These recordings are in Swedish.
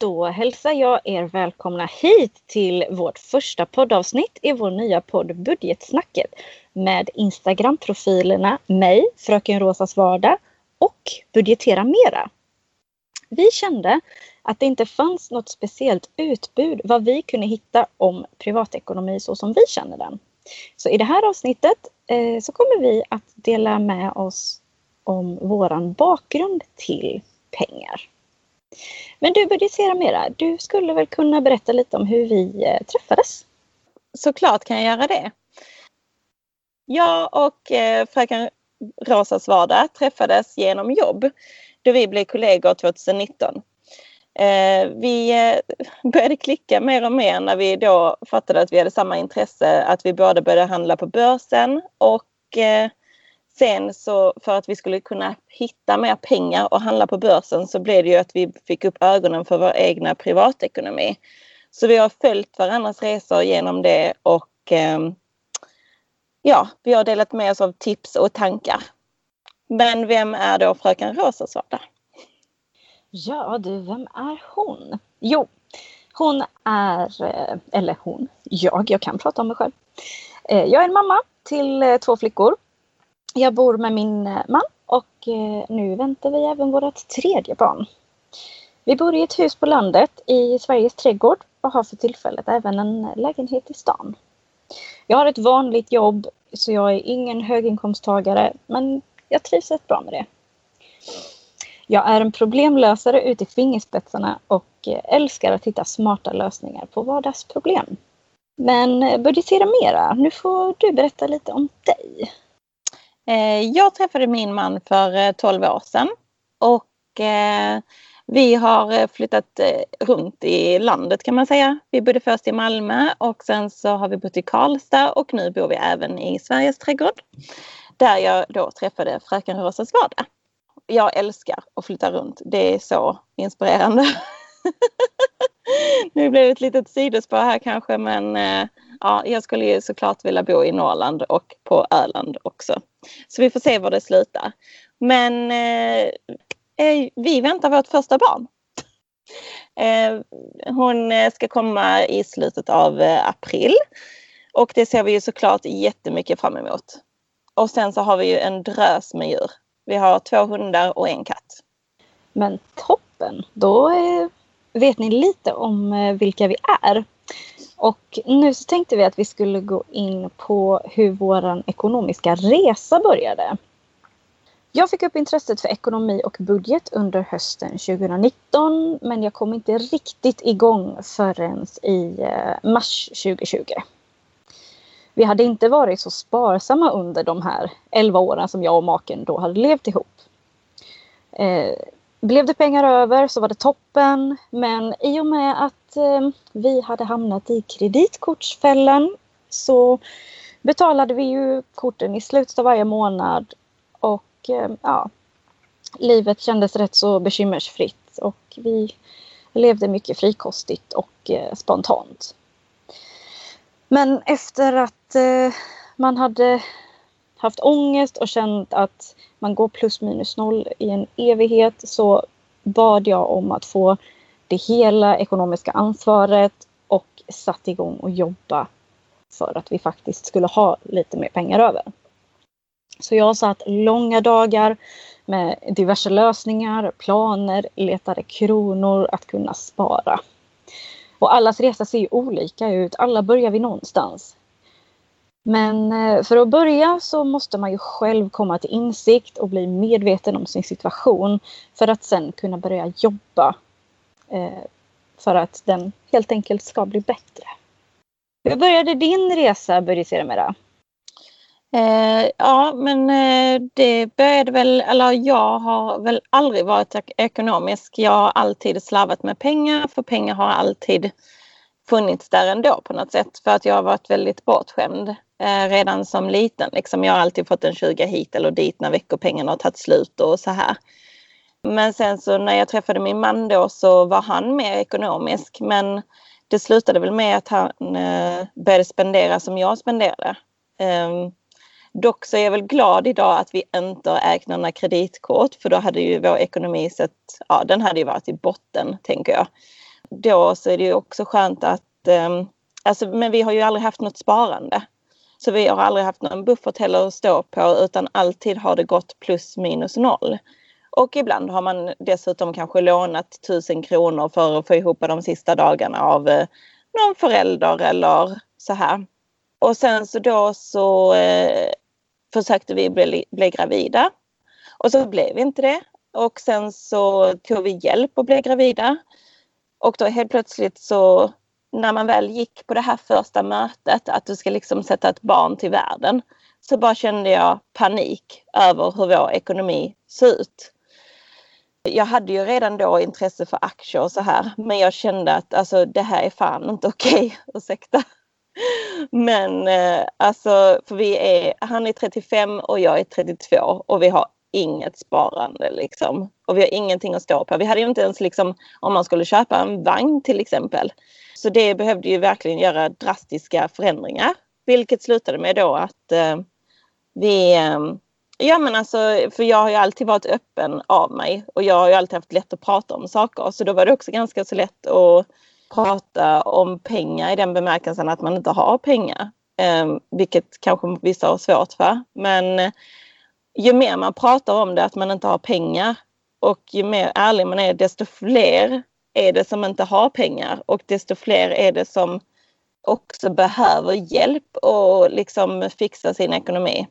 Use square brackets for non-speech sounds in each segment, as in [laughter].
Då hälsar jag er välkomna hit till vårt första poddavsnitt i vår nya podd Budgetsnacket med Instagram-profilerna mig, Fröken Rosas vardag och Budgetera Mera. Vi kände att det inte fanns något speciellt utbud vad vi kunde hitta om privatekonomi så som vi känner den. Så i det här avsnittet eh, så kommer vi att dela med oss om våran bakgrund till pengar. Men du budgeterar mera. Du skulle väl kunna berätta lite om hur vi eh, träffades? Såklart kan jag göra det. Jag och eh, fröken Rosas vardag träffades genom jobb då vi blev kollegor 2019. Eh, vi började klicka mer och mer när vi då fattade att vi hade samma intresse, att vi båda började handla på börsen och Sen så för att vi skulle kunna hitta mer pengar och handla på börsen så blev det ju att vi fick upp ögonen för vår egna privatekonomi. Så vi har följt varandras resor genom det och eh, ja, vi har delat med oss av tips och tankar. Men vem är då fröken Rosa Svarta? Ja du, vem är hon? Jo, hon är, eh, eller hon, jag, jag kan prata om mig själv. Eh, jag är en mamma till eh, två flickor jag bor med min eh, man och eh, nu väntar vi även vårt tredje barn. Vi bor i ett hus på landet i Sveriges trädgård och har för tillfället även en eh, lägenhet i stan. Jag har ett vanligt jobb så jag är ingen höginkomsttagare men jag trivs rätt bra med det. Jag är en problemlösare ut i fingerspetsarna och älskar att hitta smarta lösningar på vardagsproblem. Men budgetera mera, nu får du berätta lite om dig. Eh, jag träffade min man för eh, 12 år sedan och eh, vi har flyttat runt i landet kan man säga. Vi bodde först i Malmö och sen så har vi bott i Karlstad och nu bor vi även i Sveriges trädgård. Där jag då träffade fröken Rosas vardag. Jag älskar att flytta runt. Det är så inspirerande. [laughs] nu blev det ett litet sidospår här kanske men ja, jag skulle ju såklart vilja bo i Norrland och på Öland också. Så vi får se var det slutar. Men eh, eh vi väntar vårt första barn. [laughs] Eh, hon eh, ska komma i slutet av eh, april. Och det ser vi ju såklart jättemycket fram emot. Och sen så har vi ju en drös med djur. Vi har två hundar och en katt. Men toppen! Då eh, vet ni lite om vilka vi är. Och nu så tänkte vi att vi skulle gå in på hur vår ekonomiska resa började. Jag fick upp intresset för ekonomi och budget under hösten 2019 men jag kom inte riktigt igång förrän i eh, mars 2020. Vi hade inte varit så sparsamma under de här 11 åren som jag och maken då hade levt ihop. Eh, blev det pengar över så var det toppen. Men i och med att eh, vi hade hamnat i kreditkortsfällan så betalade vi ju korten i slutet av varje månad. Och eh, ja, livet kändes rätt så bekymmersfritt. Och vi levde mycket frikostigt och eh, spontant. Men efter att eh, man hade haft ångest och känt att man går plus minus noll i en evighet så bad jag om att få det hela ekonomiska ansvaret och satt igång och jobba för att vi faktiskt skulle ha lite mer pengar över. Så jag satt långa dagar med diverse lösningar, planer, letade kronor att kunna spara. Och allas resa ser ju olika ut. Alla börjar vi någonstans. Men eh, för att börja så måste man ju själv komma till insikt och bli medveten om sin situation för att sen kunna börja jobba eh, för att den helt enkelt ska bli bättre. Hur började din resa Börje Seramera? Eh, ja, men eh, det började väl, eller jag har väl aldrig varit ekonomisk. Jag har alltid slarvat med pengar, för pengar har alltid funnits där ändå på något sätt. För att jag har varit väldigt bortskämd eh, redan som liten. Liksom jag har alltid fått en 20 hit eller dit när veckopengarna har tagit slut och så här. Men sen så när jag träffade min man då så var han mer ekonomisk. Men det slutade väl med att han eh, började spendera som jag spenderade. Um, dock så är jag väl glad idag att vi inte har ägt några kreditkort för då hade ju vår ekonomi sett, ja den hade ju varit i botten tänker jag. då så är det ju också skönt att, um, alltså, men vi har ju aldrig haft något sparande. Så vi har aldrig haft någon buffert heller att stå på utan alltid har det gått plus minus noll. Och ibland har man dessutom kanske lånat tusen kronor för att få ihop de sista dagarna av eh, någon förälder eller så här. Och sen så då så eh, försökte vi bli, bli gravida. Och så blev vi inte det. Och sen så tog vi hjälp att bli gravida. Och då helt plötsligt så när man väl gick på det här första mötet att du ska liksom sätta ett barn till världen så bara kände jag panik över hur vår ekonomi ser ut. Jag hade ju redan då intresse för aktier och så här men jag kände att alltså det här är fan inte okej, okay. [laughs] ursäkta. Men eh, alltså, för vi är, han är 35 och jag är 32 och vi har inget sparande liksom. Och vi har ingenting att stå på. Vi hade ju inte ens liksom om man skulle köpa en vagn till exempel. Så det behövde ju verkligen göra drastiska förändringar. Vilket slutade med då att eh, vi eh, Ja men alltså, för jag har ju alltid varit öppen av mig och jag har ju alltid haft lätt att prata om saker. Så då var det också ganska så lätt att prata om pengar i den bemärkelsen att man inte har pengar. Eh, vilket kanske vissa har svårt för. Men eh, ju mer man pratar om det, att man inte har pengar och ju mer ärlig man är, desto fler är det som inte har pengar och desto fler är det som också behöver hjälp och liksom fixa sin ekonomi.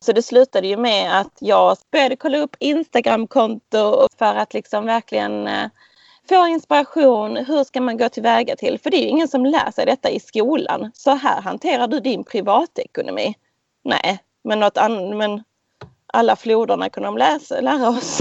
Så det slutade ju med att jag började kolla upp Instagramkonto för att liksom verkligen eh, få inspiration. Hur ska man gå tillväga till? För det är ju ingen som lär sig detta i skolan. Så här hanterar du din privatekonomi. Nej, men, något an- men alla floderna kunde de läsa, lära oss.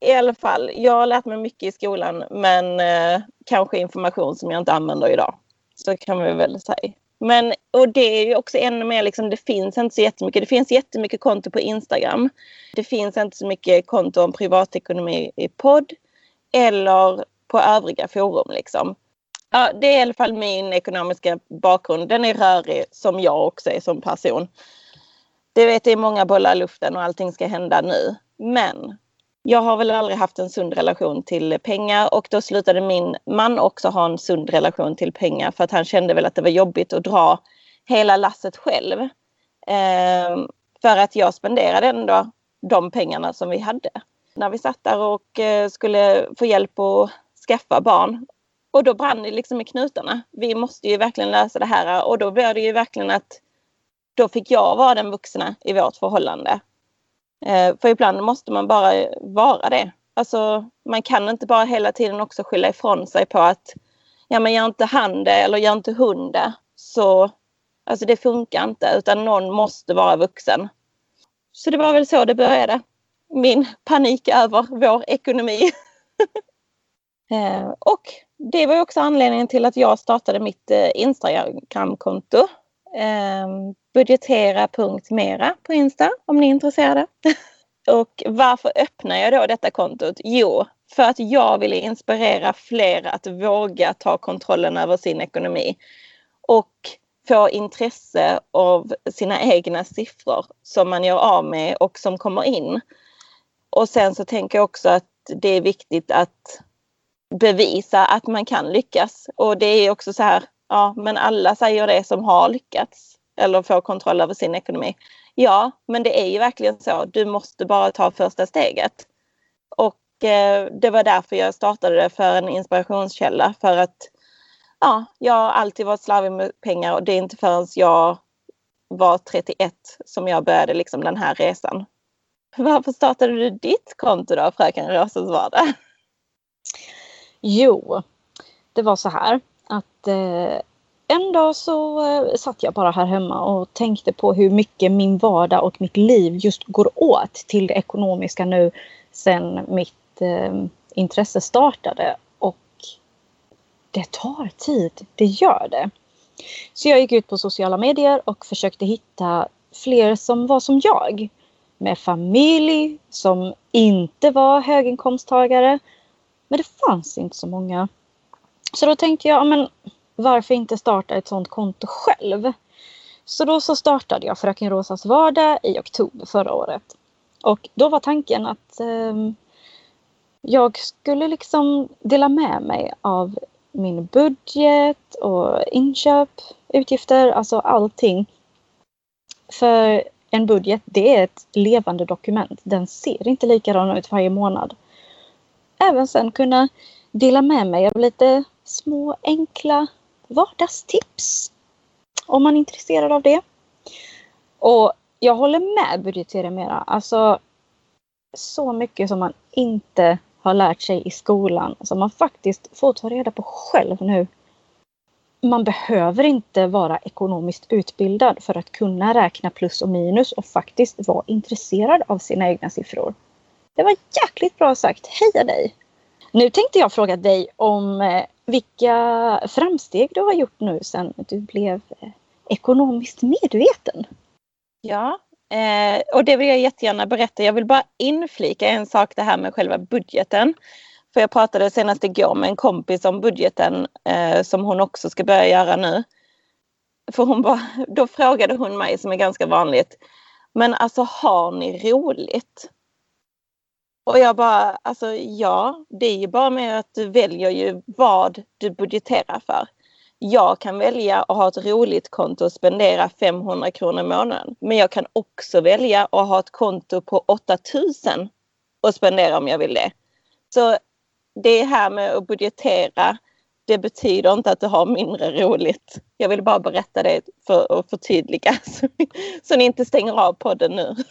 I alla fall, jag har lärt mig mycket i skolan men eh, kanske information som jag inte använder idag. Så kan vi väl säga. Men, och det är ju också ännu mer, liksom, det finns inte så jättemycket. Det finns jättemycket konto på Instagram. Det finns inte så mycket konto om privatekonomi i podd eller på övriga forum. Liksom. Ja, det är i alla fall min ekonomiska bakgrund. Den är rörig som jag också är som person. Du vet, det är många bollar i luften och allting ska hända nu. Men jag har väl aldrig haft en sund relation till pengar och då slutade min man också ha en sund relation till pengar för att han kände väl att det var jobbigt att dra hela lasset själv. Eh, för att jag spenderade ändå de pengarna som vi hade. När vi satt där och eh, skulle få hjälp att skaffa barn. Och då brann det liksom i knutarna. Vi måste ju verkligen lösa det här och då blev det ju verkligen att då fick jag vara den vuxna i vårt förhållande. Eh, för ibland måste man bara vara det. Alltså, man kan inte bara hela tiden också skylla ifrån sig på att ja, men gör inte han det eller gör inte hon det. Så, alltså det funkar inte utan någon måste vara vuxen. Så det var väl så det började. Min panik över vår ekonomi. [laughs] eh, och det var också anledningen till att jag startade mitt eh, Ehm, Budgetera.mera på Insta om ni är intresserade. [laughs] Och varför öppnar jag då detta kontot? Jo, för att jag ville inspirera fler att våga ta kontrollen över sin ekonomi och få intresse av sina egna siffror som man gör av med och som kommer in. Och sen så tänker jag också att det är viktigt att bevisa att man kan lyckas. Och det är också så här, ja men alla säger det som har lyckats eller får kontroll över sin ekonomi. Ja, men det är ju verkligen så. Du måste bara ta första steget. Och eh, det var därför jag startade det för en inspirationskälla för att ja, jag har alltid varit slarvig med pengar och det är inte förrän jag var 31 som jag började liksom den här resan. Varför startade du ditt konto då, fröken Rosas vardag? Jo, det var så här att eh, en dag så eh, satt jag bara här hemma och tänkte på hur mycket min vardag och mitt liv just går åt till det ekonomiska nu sen mitt eh, intresse startade. Och det tar tid, det gör det. Så jag gick ut på sociala medier och försökte hitta fler som var som jag. Med familj, som inte var höginkomsttagare. Men det fanns inte så många. Så då tänkte jag, men varför inte starta ett sådant konto själv? Så då så startade jag Fröken Rosas vardag i oktober förra året. Och då var tanken att eh, jag skulle liksom dela med mig av min budget och inköp, utgifter, alltså allting. För en budget, det är ett levande dokument. Den ser inte likadan ut varje månad. Även sen kunna dela med mig av lite små enkla vardagstips. Om man är intresserad av det. Och jag håller med budgetera mera. Alltså så mycket som man inte har lärt sig i skolan som man faktiskt får ta reda på själv nu. Man behöver inte vara ekonomiskt utbildad för att kunna räkna plus och minus och faktiskt vara intresserad av sina egna siffror. Det var jäkligt bra sagt. Heja dig! Nu tänkte jag fråga dig om eh, vilka framsteg du har gjort nu sedan du blev eh, ekonomiskt medveten. Ja, Eh, och det vill jag jättegärna berätta. Jag vill bara inflika en sak det här med själva budgeten. För jag pratade senast igår med en kompis om budgeten eh, som hon också ska börja göra nu. För hon bara, då frågade hon mig som är ganska vanligt. Men alltså har ni roligt? Och jag bara, alltså ja, det är ju bara med att du väljer ju vad du budgeterar för jag kan välja att ha ett roligt konto och spendera 500 kronor i månaden. Men jag kan också välja att ha ett konto på 8000 och spendera om jag vill det. Så det här med att budgetera, det betyder inte att du har mindre roligt. Jag vill bara berätta det för att förtydliga så, [laughs] så ni inte stänger av podden nu. [laughs]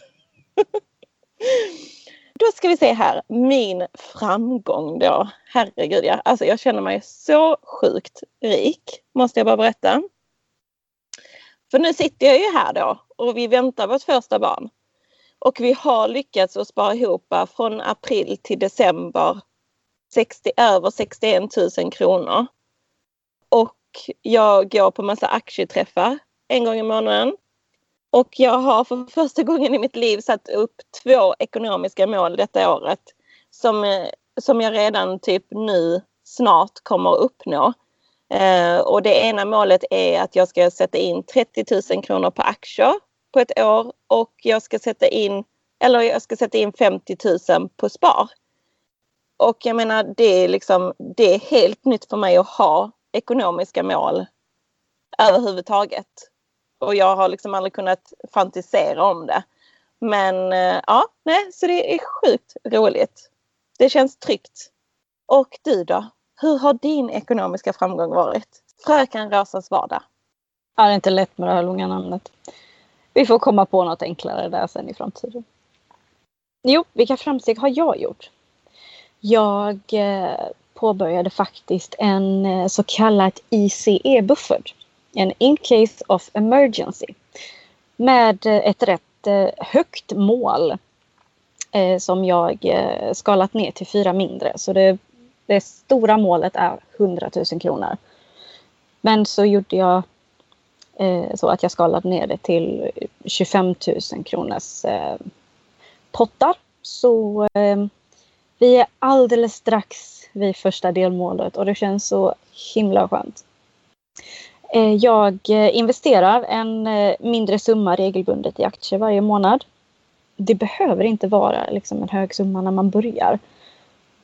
Då ska vi se här, min framgång då. Herregud, ja. alltså jag känner mig så sjukt rik, måste jag bara berätta. För nu sitter jag ju här då och vi väntar vårt första barn. Och vi har lyckats att spara ihop från april till december 60, över 61 000 kronor. Och jag går på massa aktieträffar en gång i månaden. Och jag har för första gången i mitt liv satt upp två ekonomiska mål detta året som, eh, som jag redan typ nu snart kommer att uppnå. Eh, och det ena målet är att jag ska sätta in 30 000 kronor på aktier på ett år och jag ska sätta in, eller jag ska sätta in 50 000 på spar. Och jag menar det är liksom, det är helt nytt för mig att ha ekonomiska mål överhuvudtaget. Och jag har liksom aldrig kunnat fantisera om det. Men eh, ja, nej, så det är sjukt roligt. Det känns tryggt. Och du då? Hur har din ekonomiska framgång varit? Fröken Rosas vardag. Ja, det är inte lätt med det här långa namnet. Vi får komma på något enklare där sen i framtiden. Jo, vilka framsteg har jag gjort? Jag eh, påbörjade faktiskt en eh, så kallad ICE-buffert en in case of emergency med ett rätt eh, högt mål eh, som jag eh, skalat ner till fyra mindre. Så det, det stora målet är 100 000 kronor. Men så gjorde jag så att jag skalade ner det till 25 000 kronors pottar. Så vi är alldeles strax vid första delmålet och det känns så himla skönt. Eh, jag eh, investerar en eh, mindre summa regelbundet i aktier varje månad. Det behöver inte vara liksom en hög summa när man börjar.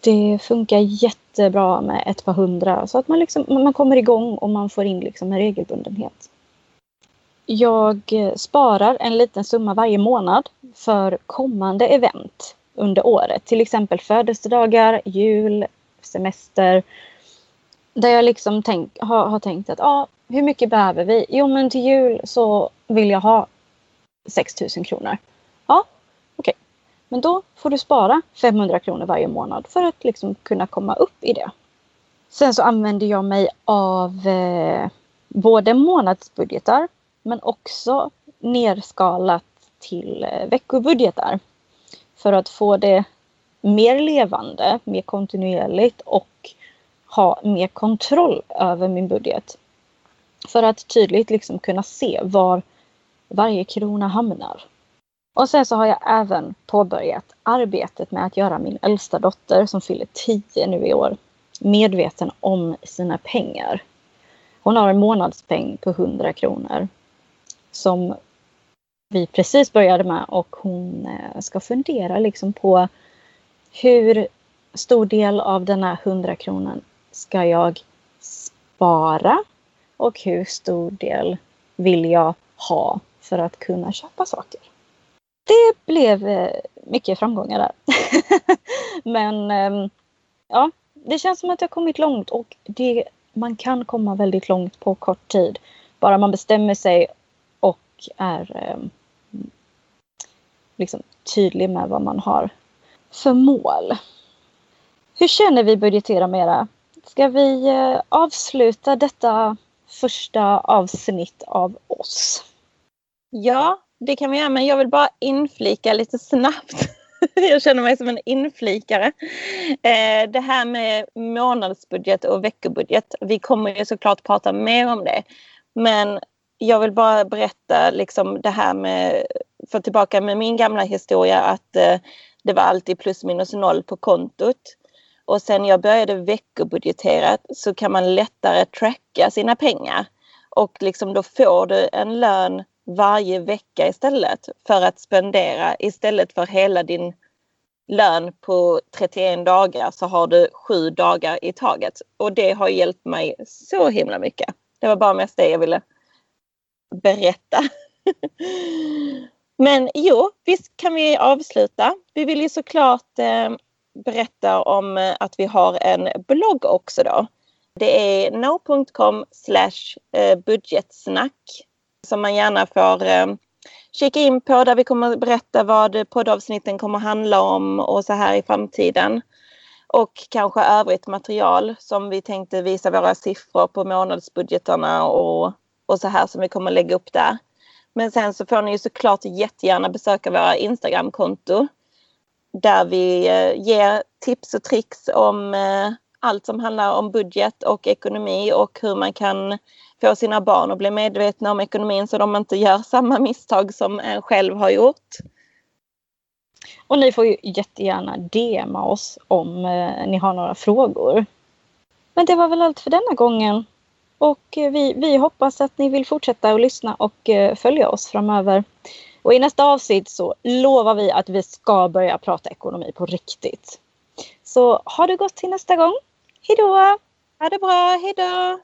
Det funkar jättebra med ett par hundra så att man, liksom, man kommer igång och man får in liksom en regelbundenhet. Jag sparar en liten summa varje månad för kommande event under året. Till exempel födelsedagar, jul, semester. Där jag liksom tänk, har, har tänkt att ah, hur mycket behöver vi? Jo, men till jul så vill jag ha 6 000 kronor. Ja, okej. Okay. Men då får du spara 500 kronor varje månad för att liksom kunna komma upp i det. Sen så använder jag mig av eh, både månadsbudgetar men också nerskalat till eh, veckobudgetar. För att få det mer levande, mer kontinuerligt och ha mer kontroll över min budget. För att tydligt liksom kunna se var varje krona hamnar. Och sen så har jag även påbörjat arbetet med att göra min äldsta dotter som fyller 10 nu i år medveten om sina pengar. Hon har en månadspeng på 100 kronor som vi precis började med och hon eh, ska fundera liksom på hur stor del av den här 100 kronan ska jag spara och hur stor del vill jag ha för att kunna köpa saker. Det blev eh, mycket framgångar där. [laughs] Men ehm, ja, det känns som att jag kommit långt och det, man kan komma väldigt långt på kort tid. Bara man bestämmer sig och är ehm, liksom tydlig med vad man har för mål. Hur känner vi budgetera mera? Ska vi eh, avsluta detta första avsnitt av oss? Ja, det kan vi göra, men jag vill bara inflika lite snabbt. [laughs] jag känner mig som en inflikare. Eh, det här med månadsbudget och veckobudget. Vi kommer ju såklart prata mer om det. Men jag vill bara berätta liksom det här med, för tillbaka med min gamla historia att eh, det var alltid plus minus noll på kontot. Och sen jag började veckobudgetera så kan man lättare tracka sina pengar. Och liksom då får du en lön varje vecka istället för att spendera istället för hela din lön på 31 dagar så har du sju dagar i taget. Och det har hjälpt mig så himla mycket. Det var bara mest det jag ville berätta. [laughs] Men jo, visst kan vi avsluta. Vi vill ju såklart eh, berätta om eh, att vi har en blogg också då. Det är no.com slash eh, budgetsnack som man gärna får eh, kika in på där vi kommer berätta vad poddavsnitten kommer handla om och så här i framtiden. Och kanske övrigt material som vi tänkte visa våra siffror på månadsbudgetarna och, och så här som vi kommer lägga upp där. Men sen så får ni ju såklart jättegärna besöka våra Instagramkonto där vi eh, ger tips och tricks om eh, allt som handlar om budget och ekonomi och hur man kan få sina barn att bli medvetna om ekonomin så de inte gör samma misstag som en själv har gjort. Och ni får ju jättegärna DMa oss om eh, ni har några frågor. Men det var väl allt för denna gången. Och vi, vi hoppas att ni vill fortsätta att lyssna och följa oss framöver. Och i nästa avsnitt så lovar vi att vi ska börja prata ekonomi på riktigt. Så ha det gott till nästa gång. Hejdå! Ha det bra, hejdå!